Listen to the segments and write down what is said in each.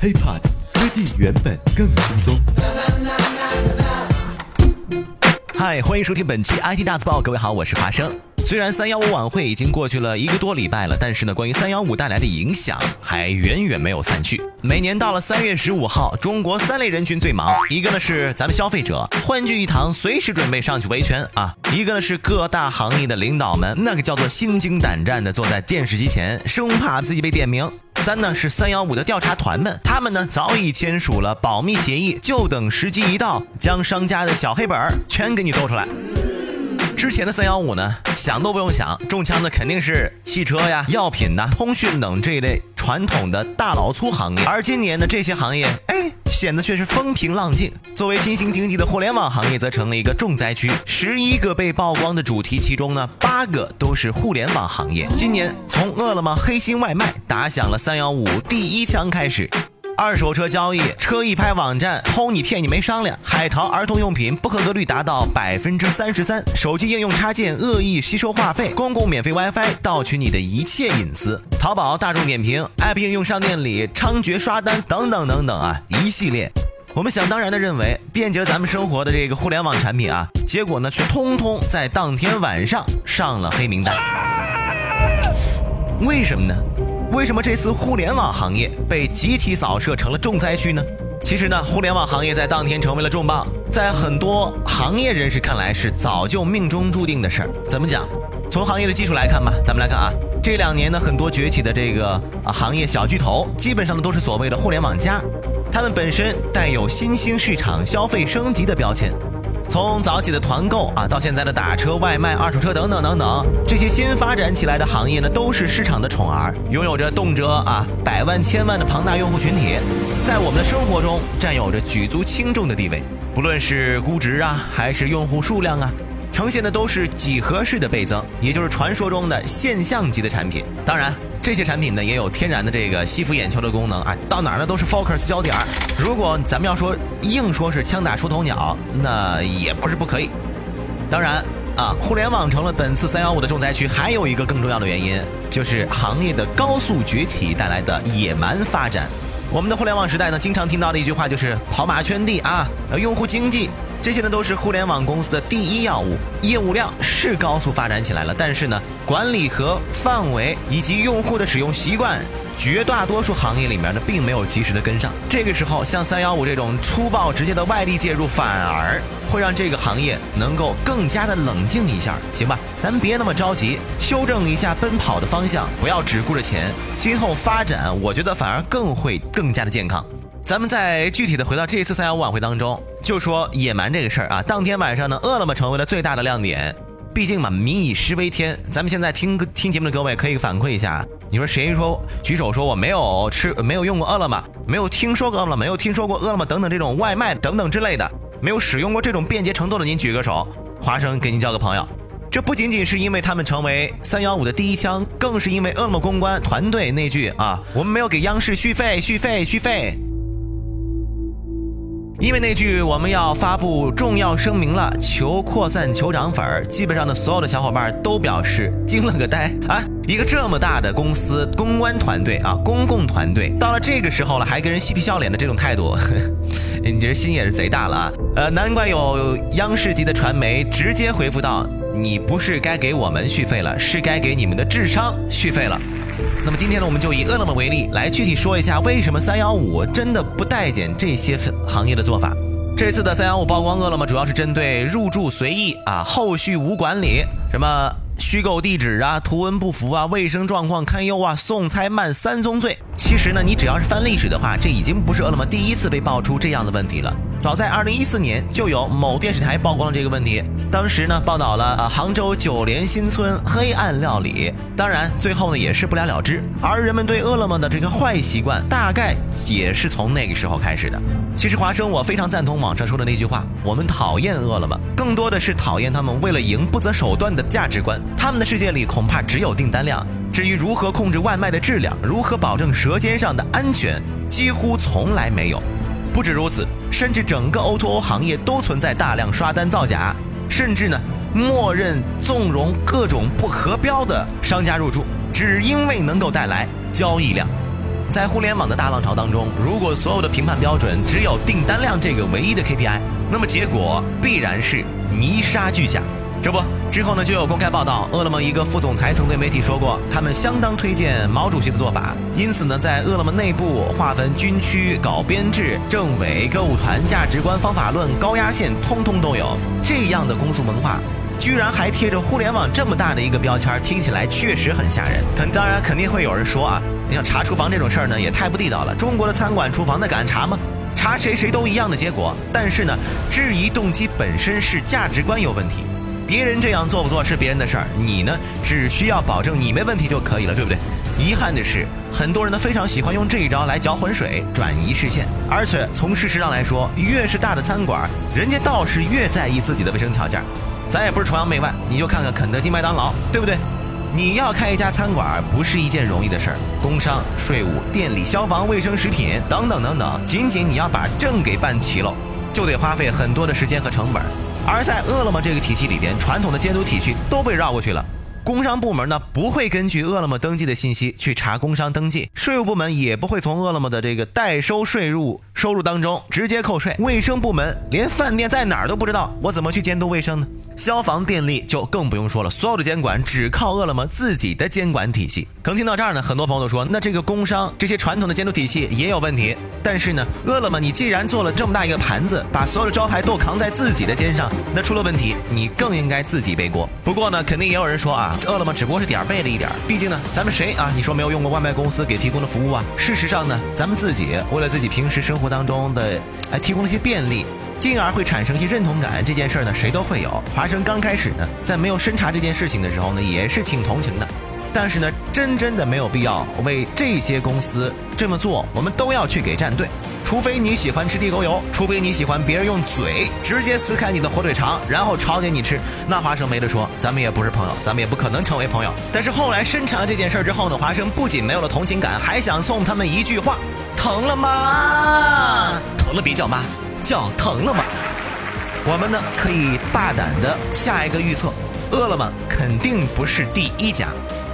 HiPod 科技原本更轻松。嗨，欢迎收听本期 IT 大字报，各位好，我是华生。虽然三幺五晚会已经过去了一个多礼拜了，但是呢，关于三幺五带来的影响还远远没有散去。每年到了三月十五号，中国三类人群最忙，一个呢是咱们消费者，欢聚一堂，随时准备上去维权啊；一个呢是各大行业的领导们，那个叫做心惊胆战的坐在电视机前，生怕自己被点名。三呢是三幺五的调查团们，他们呢早已签署了保密协议，就等时机一到，将商家的小黑本儿全给你抖出来。之前的三幺五呢，想都不用想，中枪的肯定是汽车呀、药品呐、通讯等这一类传统的大老粗行业。而今年的这些行业，哎，显得却是风平浪静。作为新兴经济的互联网行业，则成了一个重灾区。十一个被曝光的主题，其中呢，八个都是互联网行业。今年从饿了么黑心外卖打响了三幺五第一枪开始。二手车交易、车一拍网站偷你骗你没商量，海淘儿童用品不合格率达到百分之三十三，手机应用插件恶意吸收话费，公共免费 WiFi 盗取你的一切隐私，淘宝、大众点评、App 应用商店里猖獗刷单等等等等啊，一系列。我们想当然的认为便捷了咱们生活的这个互联网产品啊，结果呢却通通在当天晚上上了黑名单。为什么呢？为什么这次互联网行业被集体扫射成了重灾区呢？其实呢，互联网行业在当天成为了重磅，在很多行业人士看来是早就命中注定的事儿。怎么讲？从行业的技术来看吧，咱们来看啊，这两年呢，很多崛起的这个啊行业小巨头，基本上呢都是所谓的互联网加，他们本身带有新兴市场消费升级的标签。从早起的团购啊，到现在的打车、外卖、二手车等等等等，这些新发展起来的行业呢，都是市场的宠儿，拥有着动辄啊百万、千万的庞大用户群体，在我们的生活中占有着举足轻重的地位。不论是估值啊，还是用户数量啊，呈现的都是几何式的倍增，也就是传说中的现象级的产品。当然。这些产品呢也有天然的这个吸附眼球的功能啊，到哪儿呢都是 focus 焦点。如果咱们要说硬说是枪打出头鸟，那也不是不可以。当然啊，互联网成了本次三幺五的重灾区，还有一个更重要的原因，就是行业的高速崛起带来的野蛮发展。我们的互联网时代呢，经常听到的一句话就是跑马圈地啊，用户经济。这些呢都是互联网公司的第一要务，业务量是高速发展起来了，但是呢，管理和范围以及用户的使用习惯，绝大多数行业里面呢并没有及时的跟上。这个时候，像三幺五这种粗暴直接的外力介入，反而会让这个行业能够更加的冷静一下，行吧？咱们别那么着急，修正一下奔跑的方向，不要只顾着钱，今后发展，我觉得反而更会更加的健康。咱们再具体的回到这一次三幺五晚会当中，就说野蛮这个事儿啊。当天晚上呢，饿了么成为了最大的亮点。毕竟嘛，民以食为天。咱们现在听听节目的各位可以反馈一下，你说谁说举手说我没有吃没有用过饿了么，没有听说过饿了么，没有听说过饿了么等等这种外卖等等之类的，没有使用过这种便捷程度的，您举个手，华生给您交个朋友。这不仅仅是因为他们成为三幺五的第一枪，更是因为饿了么公关团队那句啊，我们没有给央视续费续费续费。因为那句我们要发布重要声明了，求扩散求涨粉儿，基本上的所有的小伙伴都表示惊了个呆啊！一个这么大的公司公关团队啊，公共团队到了这个时候了，还跟人嬉皮笑脸的这种态度，你这心也是贼大了啊！呃，难怪有央视级的传媒直接回复到：你不是该给我们续费了，是该给你们的智商续费了。那么今天呢，我们就以饿了么为例，来具体说一下为什么三幺五真的不待见这些行业的做法。这次的三幺五曝光饿了么，主要是针对入住随意啊，后续无管理，什么虚构地址啊，图文不符啊，卫生状况堪忧啊，送餐慢三宗罪。其实呢，你只要是翻历史的话，这已经不是饿了么第一次被爆出这样的问题了。早在二零一四年，就有某电视台曝光了这个问题。当时呢，报道了啊杭州九莲新村黑暗料理，当然最后呢也是不了了之。而人们对饿了么的这个坏习惯，大概也是从那个时候开始的。其实华生，我非常赞同网上说的那句话：我们讨厌饿了么，更多的是讨厌他们为了赢不择手段的价值观。他们的世界里恐怕只有订单量，至于如何控制外卖的质量，如何保证舌尖上的安全，几乎从来没有。不止如此，甚至整个 O2O 行业都存在大量刷单造假。甚至呢，默认纵容各种不合标的商家入驻，只因为能够带来交易量。在互联网的大浪潮当中，如果所有的评判标准只有订单量这个唯一的 KPI，那么结果必然是泥沙俱下。这不，之后呢就有公开报道，饿了么一个副总裁曾对媒体说过，他们相当推荐毛主席的做法。因此呢，在饿了么内部划分军区、搞编制、政委、歌舞团、价值观、方法论、高压线，通通都有。这样的公司文化，居然还贴着互联网这么大的一个标签，听起来确实很吓人。肯当然肯定会有人说啊，你像查厨房这种事儿呢，也太不地道了。中国的餐馆厨房那敢查吗？查谁谁都一样的结果。但是呢，质疑动机本身是价值观有问题。别人这样做不做是别人的事儿，你呢只需要保证你没问题就可以了，对不对？遗憾的是，很多人呢非常喜欢用这一招来搅浑水、转移视线，而且从事实上来说，越是大的餐馆，人家倒是越在意自己的卫生条件。咱也不是崇洋媚外，你就看看肯德基、麦当劳，对不对？你要开一家餐馆不是一件容易的事儿，工商、税务、电力、消防、卫生、食品等等等等，仅仅你要把证给办齐了，就得花费很多的时间和成本。而在饿了么这个体系里边，传统的监督体系都被绕过去了。工商部门呢不会根据饿了么登记的信息去查工商登记，税务部门也不会从饿了么的这个代收税入收入当中直接扣税，卫生部门连饭店在哪儿都不知道，我怎么去监督卫生呢？消防电力就更不用说了，所有的监管只靠饿了么自己的监管体系。可能听到这儿呢，很多朋友都说，那这个工商这些传统的监督体系也有问题。但是呢，饿了么你既然做了这么大一个盘子，把所有的招牌都扛在自己的肩上，那出了问题，你更应该自己背锅。不过呢，肯定也有人说啊，饿了么只不过是点儿背了一点儿，毕竟呢，咱们谁啊？你说没有用过外卖公司给提供的服务啊？事实上呢，咱们自己为了自己平时生活当中的哎提供了一些便利。进而会产生一些认同感，这件事呢，谁都会有。华生刚开始呢，在没有深查这件事情的时候呢，也是挺同情的。但是呢，真真的没有必要为这些公司这么做，我们都要去给站队。除非你喜欢吃地沟油，除非你喜欢别人用嘴直接撕开你的火腿肠，然后炒给你吃，那华生没得说，咱们也不是朋友，咱们也不可能成为朋友。但是后来深查了这件事之后呢，华生不仅没有了同情感，还想送他们一句话：疼了吗？疼了别叫妈。叫疼了吗？我们呢可以大胆的下一个预测，饿了么肯定不是第一家，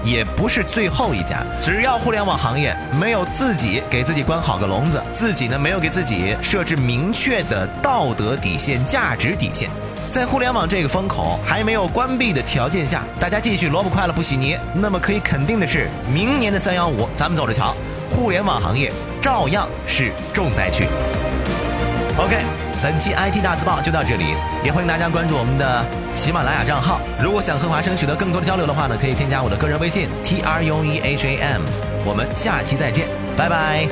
也不是最后一家。只要互联网行业没有自己给自己关好个笼子，自己呢没有给自己设置明确的道德底线、价值底线，在互联网这个风口还没有关闭的条件下，大家继续萝卜快了不洗泥，那么可以肯定的是，明年的三幺五咱们走着瞧，互联网行业照样是重灾区。OK，本期 IT 大字报就到这里，也欢迎大家关注我们的喜马拉雅账号。如果想和华生取得更多的交流的话呢，可以添加我的个人微信 T R U E H A M。我们下期再见，拜拜。